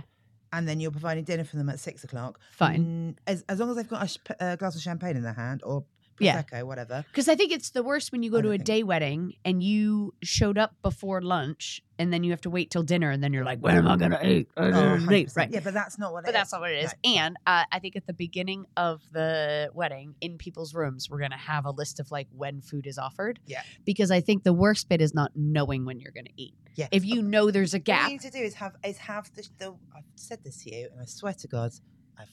C: And then you're providing dinner for them at six o'clock.
A: fine.
C: Mm, as, as long as they've got a, sh- a glass of champagne in their hand or
A: Yeah.
C: prosecco, whatever.
A: Because I think it's the worst when you go to a
C: think-
A: day wedding and you showed up before lunch and then you have to wait till dinner and then you're like, where am I gonna eat? I
C: Oh,
A: eat." Right.
C: Yeah, but that's not what.
A: But
C: it
A: that's
C: is.
A: not what it is.
C: No.
A: And uh, I think at the beginning of the wedding, in people's rooms, we're going to have a list of like when food is offered.
C: Yeah.
A: Because I think the worst bit is not knowing when you're going to eat.
C: Yeah.
A: If you know there's a gap, What
C: you need to do is have is have the, the I've said this to you, and I swear to God, I'm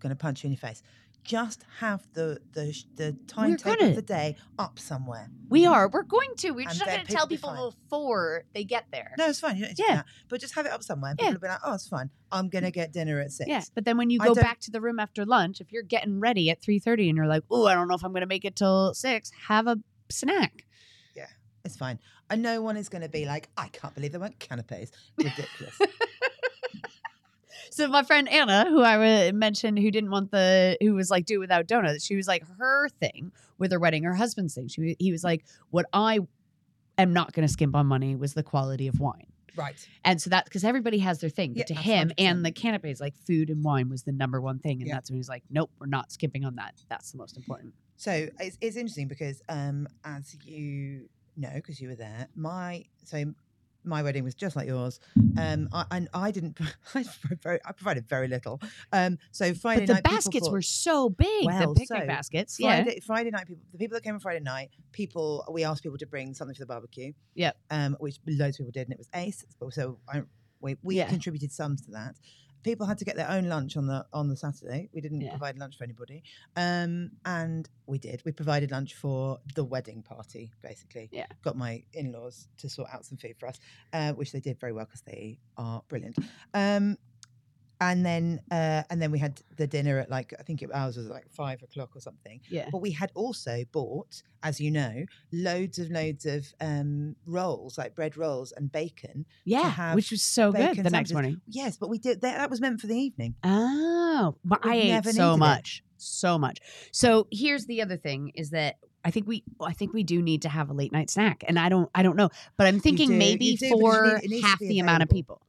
C: going to punch you in your face. Just have the the the timetable of the day up somewhere.
A: we are. We're going to. We're just not going to tell
C: people be
A: before they get there.
C: No, it's fine. You don't need to do
A: Yeah.
C: But just have it up somewhere. And
A: Yeah.
C: people will be like, "Oh, it's fine. I'm going to get dinner at six.
A: Yeah, but then when you go back to the room after lunch, if you're getting ready at three thirty and you're like, "Oh, I don't know if I'm going to make it till 6, have a snack.
C: Yeah, it's fine. And no one is going to be like, "I can't believe there weren't canapes." Ridiculous.
A: So my friend Anna, who I mentioned, who didn't want the, who was like do without donuts, she was like her thing with her wedding, her husband's thing. She he was like, what I am not going to skimp on money was the quality of wine.
C: right.
A: And so that because everybody has their thing, but
C: Yeah,
A: to him
C: 100%.
A: and the canapes, like food and wine was the number one thing, and
C: Yeah.
A: that's when he's like, nope, we're not skimping on that. That's the most important.
C: So it's, it's interesting because, um, as you know, because you were there, my so my wedding was just like yours. Um, I, and I didn't. I, provided very, I provided very little. Um, so Friday
A: But the
C: night,
A: baskets
C: bought-
A: were so big.
C: Well,
A: the picnic
C: so
A: baskets. Yeah.
C: Friday, Friday night, people, the people that came on Friday night, people, we asked people to bring something for the barbecue.
A: Yep.
C: Um, which loads of people did, and it was ace. So I, we, we
A: Yeah.
C: contributed some to that. People had to get their own lunch on the on the Saturday. We didn't
A: Yeah.
C: provide lunch for anybody, um, and we did. We provided lunch for the wedding party, basically.
A: Yeah.
C: Got my in laws to sort out some food for us, uh, which they did very well because they are brilliant. Um, and then uh, and then we had the dinner at like I think it, ours was like five o'clock or something.
A: Yeah.
C: But we had also bought, as you know, loads of loads of um, rolls, like bread rolls and bacon.
A: Yeah. Which was so good the next morning.
C: Yes, but we did that. That was meant for the evening.
A: Oh, but
C: We've
A: I ate so
C: needed it.
A: much, so much. So here's the other thing: is that I think we, I think we do need to have a late night snack, and I don't, I don't know, but I'm thinking
C: do,
A: maybe
C: do,
A: for
C: need- it needs to
A: half the amount of people.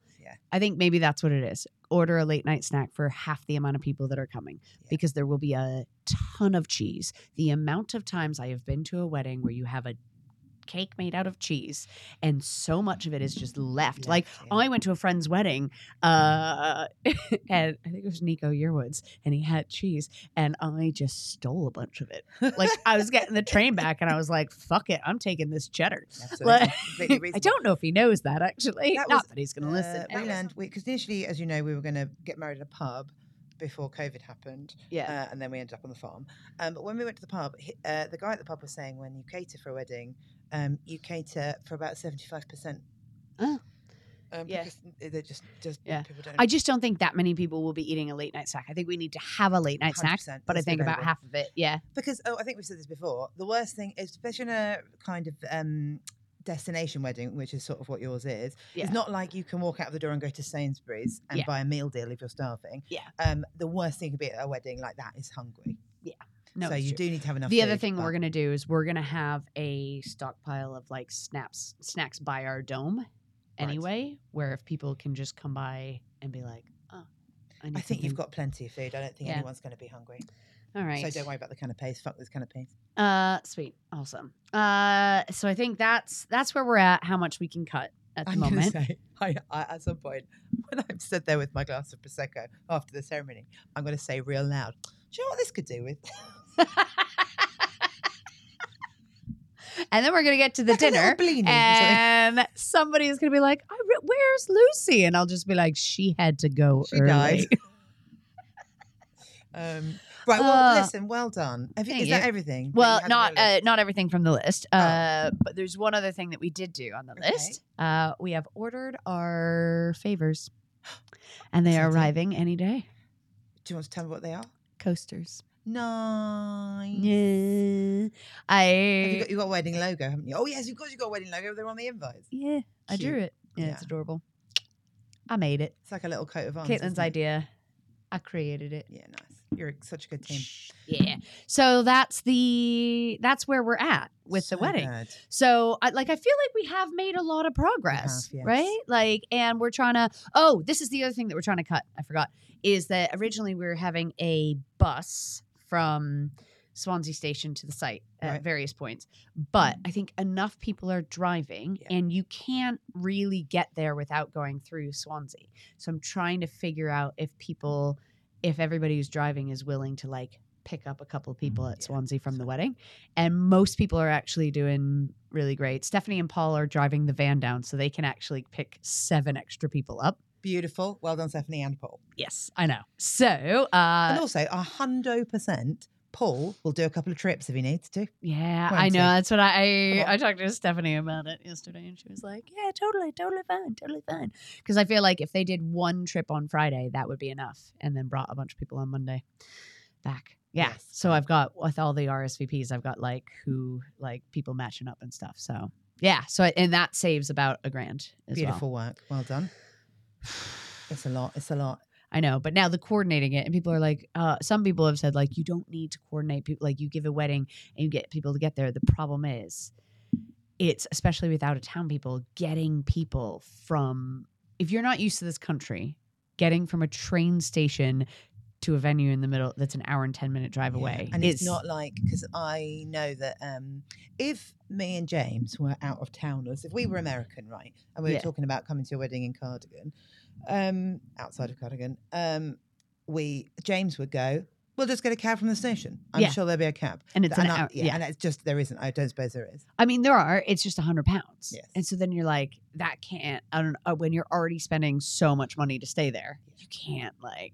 A: I think maybe that's what it is. Order a late night snack for half the amount of people that are coming
C: Yeah.
A: because there will be a ton of cheese. The amount of times I have been to a wedding where you have a cake made out of cheese and so much of it is just left. Like
C: yeah.
A: I went to a friend's wedding, uh, and I think it was Nico Yearwoods, and he had cheese, and I just stole a bunch of it. Like I was getting the train back, and I was like, "Fuck it, I'm taking this cheddar." Like, I don't know if he knows that actually.
C: That
A: Not
C: was,
A: that he's going to listen.
C: Uh, we
A: Anyways.
C: because initially, as you know, we were going to get married at a pub before COVID happened,
A: yeah,
C: uh, and then we ended up on the farm. Um, but when we went to the pub, he, uh, the guy at the pub was saying when you cater for a wedding, um, you cater for about seventy-five percent.
A: Oh.
C: Um,
A: Yeah.
C: because they're just, just
A: Yeah.
C: people don't.
A: I just don't think that many people will be eating a late night snack. I think we need to have a late night snack, but I think about half of it. Yeah,
C: because oh, I think we've said this before. The worst thing is, especially in a kind of um, destination wedding, which is sort of what yours is.
A: Yeah.
C: It's not like you can walk out of the door and go to Sainsbury's and
A: Yeah.
C: buy a meal deal if you're starving.
A: Yeah.
C: Um, the worst thing to be at a wedding like that is hungry.
A: No.
C: so you
A: true.
C: do need to have enough.
A: the other
C: food,
A: thing we're gonna do is we're gonna have a stockpile of like snaps snacks by our dome anyway where if people can just come by and be like oh I, need
C: I think you've got plenty of food. I don't think
A: Yeah.
C: anyone's going to be hungry.
A: all right
C: So don't worry about the canapes. Fuck those canapes.
A: uh sweet awesome uh so i think that's that's where we're at how much we can cut at the
C: I'm
A: moment
C: say, I, I, at some point, when I'm stood there with my glass of prosecco after the ceremony, I'm going to say real loud. Do you know what this could do with?
A: and then we're gonna get to the
C: Like
A: dinner
C: blini or something.
A: and somebody is gonna be like, "Where's Lucy?" And I'll just be like, "She had to go
C: She
A: early."
C: died. Um, right. Well,
A: Uh,
C: listen. Well done. Have you, is that
A: you.
C: everything? that you
A: Well, not uh, not everything from the list,
C: Oh.
A: uh, but there's one other thing that we did do on the
C: Okay.
A: list. Uh, we have ordered our favors, and they are arriving any day.
C: Do you want to tell me what they are?
A: Coasters.
C: Nice.
A: Yeah, I
C: you got you got a wedding logo, haven't you? Oh yes, of course you got a wedding logo. They're on the invites.
A: yeah I drew it. Yeah, it's adorable. I made it.
C: It's like a little coat of arms.
A: Caitlin's idea. I created it.
C: Yeah, nice. You're such a good team.
A: Yeah. So that's the that's where we're at with the wedding.
C: good.
A: So, I, like, I feel like we have made a lot of progress,
C: have, yes.
A: right? Like, and we're trying to. Oh, this is the other thing that we're trying to cut. I forgot is that originally we were having a bus from Swansea Station to the site at
C: Right.
A: various points, but mm-hmm. I think enough people are driving,
C: Yeah.
A: and you can't really get there without going through Swansea. So I'm trying to figure out if people, if everybody who's driving is willing to like pick up a couple of people mm, at
C: Yeah.
A: Swansea from the wedding. And most people are actually doing really great. Stephanie and Paul are driving the van down so they can actually pick seven extra people up.
C: Beautiful. Well done, Stephanie and Paul.
A: Yes, I know. So,
C: and
A: uh,
C: also, a hundo percent. Paul will do a couple of trips if he needs to.
A: yeah, I know.
C: he?
A: That's what I I, I talked to Stephanie about it yesterday, and she was like, "Yeah, totally, totally fine, totally fine." Because I feel like if they did one trip on Friday, that would be enough, and then brought a bunch of people on Monday back. Yeah.
C: Yes.
A: So I've got with all the RSVPs, I've got like who like people matching up and stuff. So yeah. So and that saves about a grand as well.
C: Beautiful work. Well done. It's a lot. It's a lot.
A: I know, but now the coordinating it, and people are like, uh, some people have said like, you don't need to coordinate people. Like you give a wedding and you get people to get there. The problem is, it's especially with out of town people getting people from. If you're not used to this country, getting from a train station to a venue in the middle that's an hour and 10 minute drive
C: Yeah,
A: away.
C: And it's
A: is-
C: not like because I know that um, if me and James were out of towners, if we were American, right, and we were
A: Yeah.
C: talking about coming to a wedding in Cardigan, um, outside of Cardigan, um, we James would go. We'll just get a cab from the station. I'm
A: Yeah.
C: sure there'll be a cab.
A: and it's
C: and
A: an
C: I-
A: hour.
C: yeah,
A: Yeah.
C: and it's just there isn't. I don't suppose there is.
A: I mean, there are. It's just a hundred pounds.
C: Yes.
A: And so then you're like, that can't. I don't know. When you're already spending so much money to stay there, you can't like.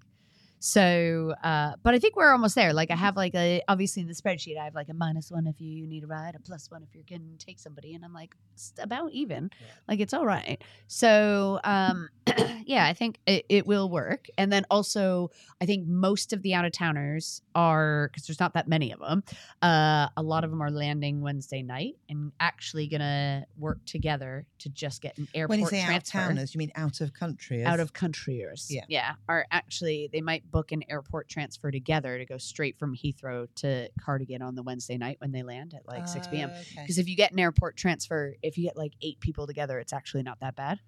A: So, uh, but I think we're almost there. Like I have like a obviously in the spreadsheet, I have like a minus one if you need a ride, a plus one if you can take somebody, and I'm like about even.
C: Yeah.
A: Like it's all right. So, um, yeah, I think it, it will work. And then also, I think most of the out of towners are because there's not that many of them. Uh, a lot of them are landing Wednesday night and actually gonna work together to just get an airport
C: When you say out of towners, you mean out of country?
A: out of countryers,
C: Yeah.
A: yeah, are actually they might book an airport transfer together to go straight from Heathrow to Cardigan on the Wednesday night when they land at like six p.m. Because if you get an airport transfer, if you get like eight people together, it's actually not that bad.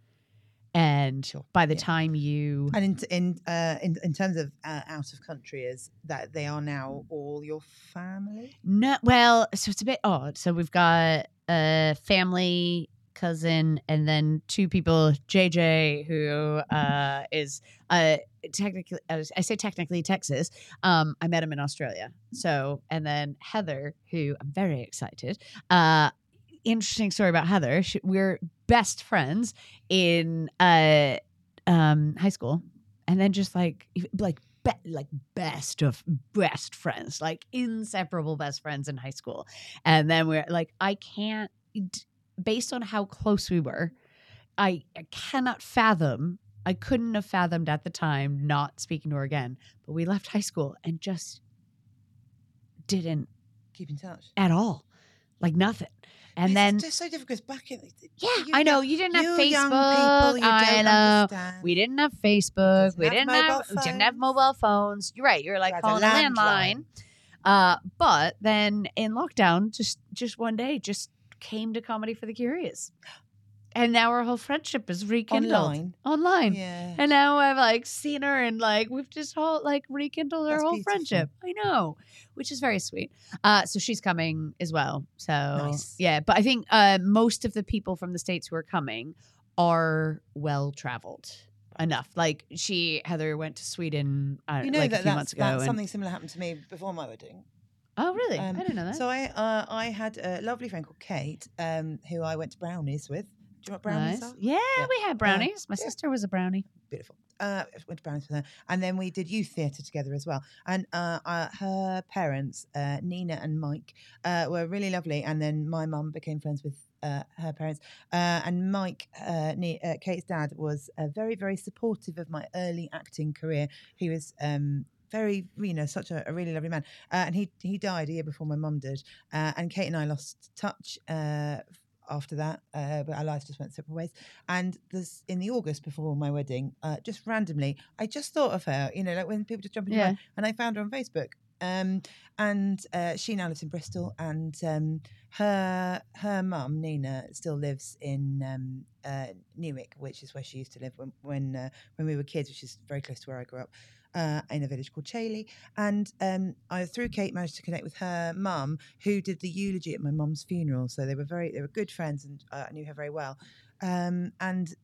A: And
C: Sure,
A: by the
C: yeah.
A: time you
C: And in in uh, in, in terms of uh, out of country, is that they are now all your family?
A: No, well, so it's a bit odd. So we've got a family cousin and then two people, JJ, who uh, is uh, technically, I say technically Texas. Um, I met him in Australia. So, and then Heather, who I'm very excited. Uh, interesting story about Heather. She, we're best friends in uh, um, high school, and then just like like be- like best of best friends, like inseparable best friends in high school. And then we're like, I can't, based on how close we were, I, I cannot fathom. I couldn't have fathomed at the time not speaking to her again. But we left high school and just didn't
C: Keep in touch.
A: at all, like nothing. And
C: It's
A: then
C: just so difficult because back in
A: yeah,
C: you
A: I know you didn't have Facebook.
C: people, you
A: I know.
C: understand.
A: We didn't have Facebook.
C: Doesn't
A: we
C: have
A: didn't have we didn't have mobile phones. You're right. You're like calling a landline.
C: landline.
A: Uh, but then in lockdown, just just one day, just came to comedy for the curious, and now our whole friendship is rekindled
C: online.
A: online.
C: Yeah.
A: And now I've like seen her and like we've just whole like rekindled our whole
C: beautiful.
A: friendship. I know, which is very sweet. Uh, so she's coming as well. So
C: Nice.
A: yeah, but I think uh, most of the people from the states who are coming are well traveled enough. Like she Heather went to Sweden. Uh,
C: You know
A: like
C: that
A: a few
C: that's,
A: months ago.
C: that's
A: and-
C: something similar happened to me before my wedding.
A: oh really?
C: um,
A: I didn't know that.
C: So I uh, I had a lovely friend called Kate, um, who I went to brownies with. Do you what brownies
A: nice. Yeah,
C: Yeah.
A: we had brownies. My
C: yeah.
A: sister was a brownie.
C: Beautiful. Uh, went to brownies with her, and then we did youth theatre together as well. And uh, uh, her parents, uh, Nina and Mike, uh, were really lovely. And then my mum became friends with uh, her parents. Uh, and Mike, uh, uh, Kate's dad, was uh, very, very supportive of my early acting career. He was um, very, you know, such a, a really lovely man. Uh, and he he died a year before my mum did. Uh, and Kate and I lost touch. After that, uh, but our lives just went separate ways. And this in the August before my wedding, uh, just randomly, I just thought of her. You know, like when people just jump in,
A: Yeah.
C: mind, and I found her on Facebook. Um, and uh, she now lives in Bristol, and um, her her mum Nina still lives in um, uh, Newick, which is where she used to live when when uh, when we were kids, which is very close to where I grew up. Uh, in a village called Chailey, and um, I through Kate managed to connect with her mum, who did the eulogy at my mum's funeral. So they were very they were good friends, and uh, I knew her very well. Um, and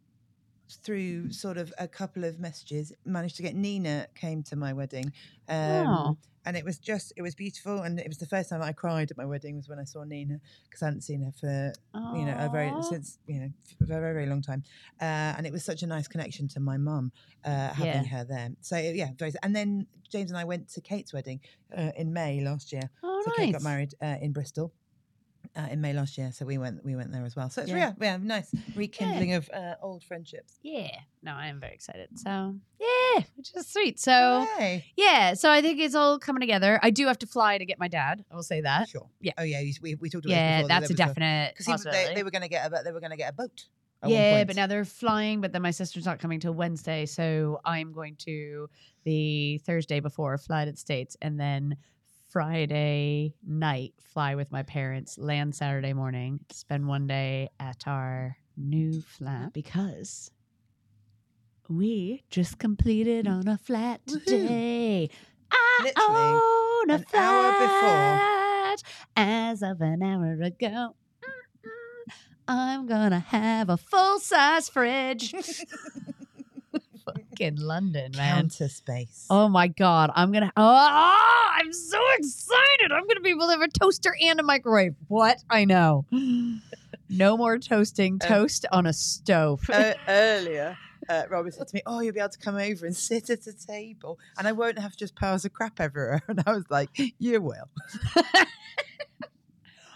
C: through sort of a couple of messages, managed to get Nina came to my wedding. Um,
A: Oh.
C: And it was just it was beautiful and it was the first time I cried at my wedding was when I saw Nina because I hadn't seen her for you know a very since you know for a very very long time. Uh, and it was such a nice connection to my mum uh, having
A: Yeah.
C: her there. So yeah very and then James and I went to Kate's wedding uh, in May last year.
A: Oh,
C: so
A: nice.
C: Kate got married uh, in Bristol uh, in May last year so we went we went there as well so it's
A: Yeah.
C: yeah yeah nice rekindling of uh, old friendships
A: Yeah. No, I am very excited. So yeah, which is sweet. So
C: Yay.
A: yeah, so I think it's all coming together. I do have to fly to get my dad. I will say that.
C: sure
A: yeah.
C: oh yeah we, we talked about
A: Yeah,
C: before,
A: that's a
C: that was
A: definite
C: because they, they were going to get a they were going to get a boat at
A: yeah, but now they're flying. But then my sister's not coming till Wednesday, so I'm going to the Thursday before fly to the states, and then Friday night fly with my parents. Land Saturday morning. Spend one day at our new flat because we just completed mm. on a flat
C: Woohoo.
A: today.
C: Literally.
A: own a
C: an hour before.
A: flat as of an hour ago. Mm-mm. I'm gonna have a full size fridge. Fucking London, man.
C: Counter space.
A: Oh my god, I'm gonna. Oh, I'm so excited! I'm gonna be able to have a toaster and a microwave. What? I know. No more toasting
C: Um,
A: toast on a stove.
C: uh, earlier, uh, Robyn said to me, "Oh, you'll be able to come over and sit at a table, and I won't have just piles of crap everywhere." And I was like, "You will."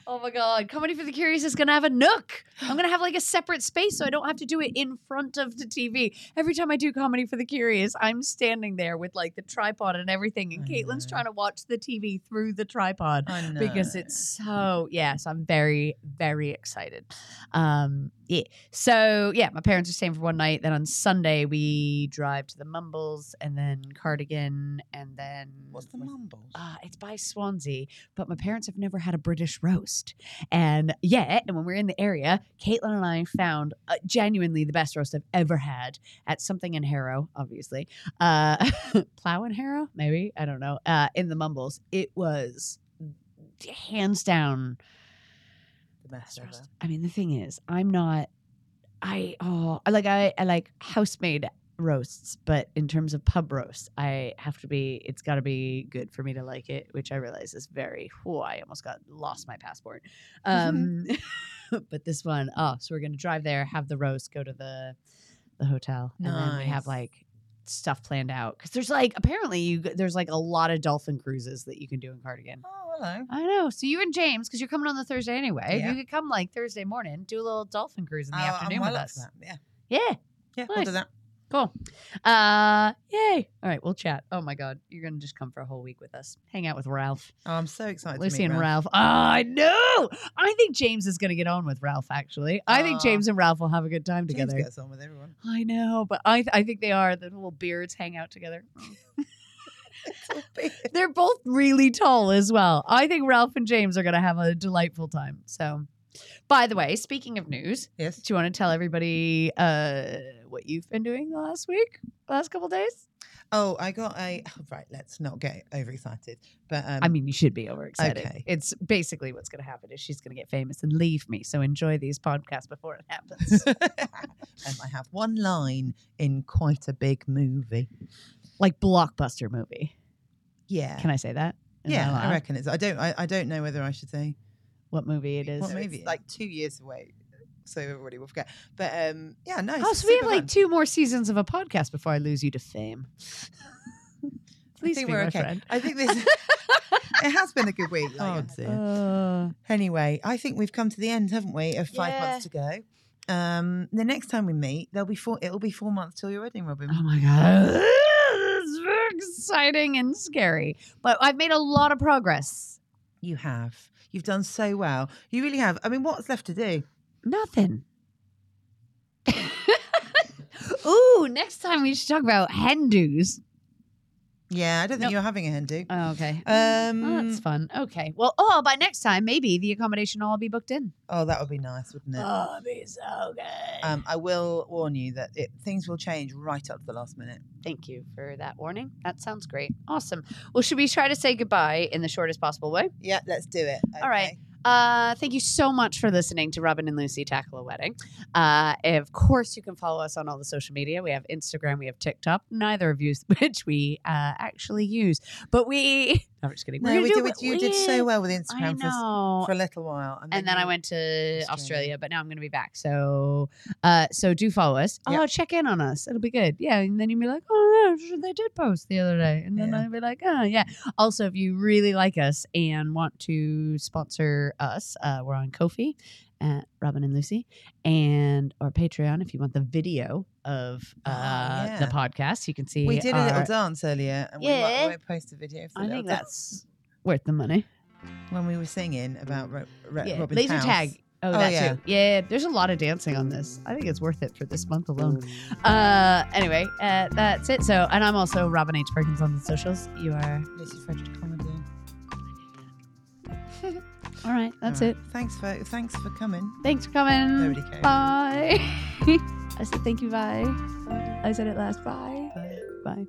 A: Oh my god, Comedy for the Curious is gonna have a nook. I'm gonna have like a separate space so I don't have to do it in front of the TV. Every time I do Comedy for the Curious, I'm standing there with like the tripod and everything, and
C: I
A: Caitlin's
C: know.
A: trying to watch the TV through the tripod because it's so yes, I'm very, very excited. Um yeah. So yeah, my parents are staying for one night. Then on Sunday we drive to the Mumbles and then Cardigan and then
C: What's the mumbles?
A: uh, it's by Swansea, but my parents have never had a British roast. And yeah, and when we are in the area, Caitlin and I found uh, genuinely the best roast I've ever had at something in Harrow, obviously. Uh, Plow in Harrow, maybe. I don't know. Uh, in the Mumbles. It was hands down
C: the best
A: roast. I mean, the thing is, I'm not. I oh, like I, I like house-made roasts, but in terms of pub roast, I have to be. It's got to be good for me to like it, which I realize is very. Oh, I almost got lost my passport. Um, but this one, oh, so we're gonna drive there, have the roast, go to the the hotel, and then we have like stuff planned out because there's like apparently you there's like a lot of dolphin cruises that you can do in Cardigan.
C: Oh, hello.
A: I know. So you and James, because you're coming on the Thursday anyway,
C: Yeah.
A: you could come like Thursday morning, do a little dolphin cruise in the
C: Oh,
A: afternoon with us.
C: Yeah,
A: Yeah,
C: yeah, we'll do that.
A: Cool. Uh, yay! All right, we'll chat. Oh my God, you're gonna just come for a whole week with us, hang out with Ralph,
C: Oh, I'm so excited.
A: Lucy,
C: to meet
A: and Ralph. Oh, I know. I think James is gonna get on with Ralph. Actually, I think
C: Aw.
A: James and Ralph will have a good time
C: James
A: together.
C: gets on with everyone.
A: I know, but I I think they are. The little beards hang out together. They're both really tall as well. I think Ralph and James are going to have a delightful time. So, by the way, speaking of news,
C: yes.
A: do you want to tell everybody uh, what you've been doing the last week, last couple days?
C: Oh, I got a. Right, let's not get overexcited. But um,
A: I mean, you should be overexcited.
C: okay.
A: It's basically what's going to happen is she's going to get famous and leave me. So enjoy these podcasts before it happens.
C: um, I have one line in quite a big movie.
A: like blockbuster movie.
C: Yeah.
A: Can I say that? Is
C: yeah,
A: that
C: I reckon it's. I don't. I, I don't know whether I should say
A: What movie it is?
C: what movie. It's like two years away, so everybody will forget. But um, yeah, no.
A: Oh, so we have
C: super
A: like two more seasons of a podcast before I lose you to fame.
C: I
A: Please
C: think
A: be
C: we're
A: my
C: okay.
A: friend.
C: I think this. it has been a good week.
A: Oh,
C: Like,
A: Uh,
C: Anyway, I think we've come to the end, haven't we? Of five
A: Yeah.
C: months to go. Um, the next time we meet, there'll be four. It'll be four months till your wedding, Robyn.
A: oh my god, it's very exciting and scary. But I've made a lot of progress.
C: You have. You've done so well. You really have. I mean, what's left to do?
A: Nothing. Ooh, next time we should talk about hen do's.
C: Yeah, I don't think
A: Nope.
C: you're having a hen do.
A: Oh, okay.
C: Um,
A: Oh, that's fun. Okay. Well, oh, by next time, maybe the accommodation will all be booked in.
C: oh, that would be nice, wouldn't it?
A: Oh, it'd be so good.
C: Um, I will warn you that it, things will change right up to the last minute.
A: Thank you for that warning. That sounds great. Awesome. Well, should we try to say goodbye in the shortest possible way?
C: Yeah, let's do it.
A: All right. Uh, thank you so much for listening to Robyn and Lucy Tackle a Wedding. Uh, of course, you can follow us on all the social media. We have Instagram, we have TikTok, neither of you which we uh, actually use. But we, I'm just kidding.
C: No, we did, you
A: we-
C: did so well with Instagram for, for a little while.
A: and then I went to Australia.
C: Australia.
A: but now I'm going to be back. So, uh, so do follow us.
C: Yep.
A: Oh, check in on us. It'll be good. Yeah, and then you'll be like, oh, yeah, they did post the other day, and then
C: Yeah.
A: I'd be like, oh, yeah. Also, if you really like us and want to sponsor us, uh, we're on Ko-Fi at Robyn and Lucy, and or Patreon if you want the video of
C: Oh,
A: uh, the podcast. You can see.
C: we did a little dance earlier, and we
A: Yeah.
C: might, won't post a video.
A: I think
C: dance
A: that's worth the money.
C: when we were singing about Ro- Ro-
A: yeah.
C: Robyn's
A: Laser
C: house.
A: tag. Oh,
C: Oh,
A: that
C: yeah.
A: too. Yeah, there's a lot of dancing on this. I think it's worth it for this month alone. Uh, anyway, uh, that's it. So, and I'm also Robyn H. Perkins on the socials. You are.
C: This is Frederick Comedy.
A: All right, that's
C: All
A: it.
C: Thanks for thanks for coming.
A: Thanks for coming.
C: Nobody cares.
A: Bye. I said thank you. Bye. I said it last. Bye.
C: Bye.
A: Bye.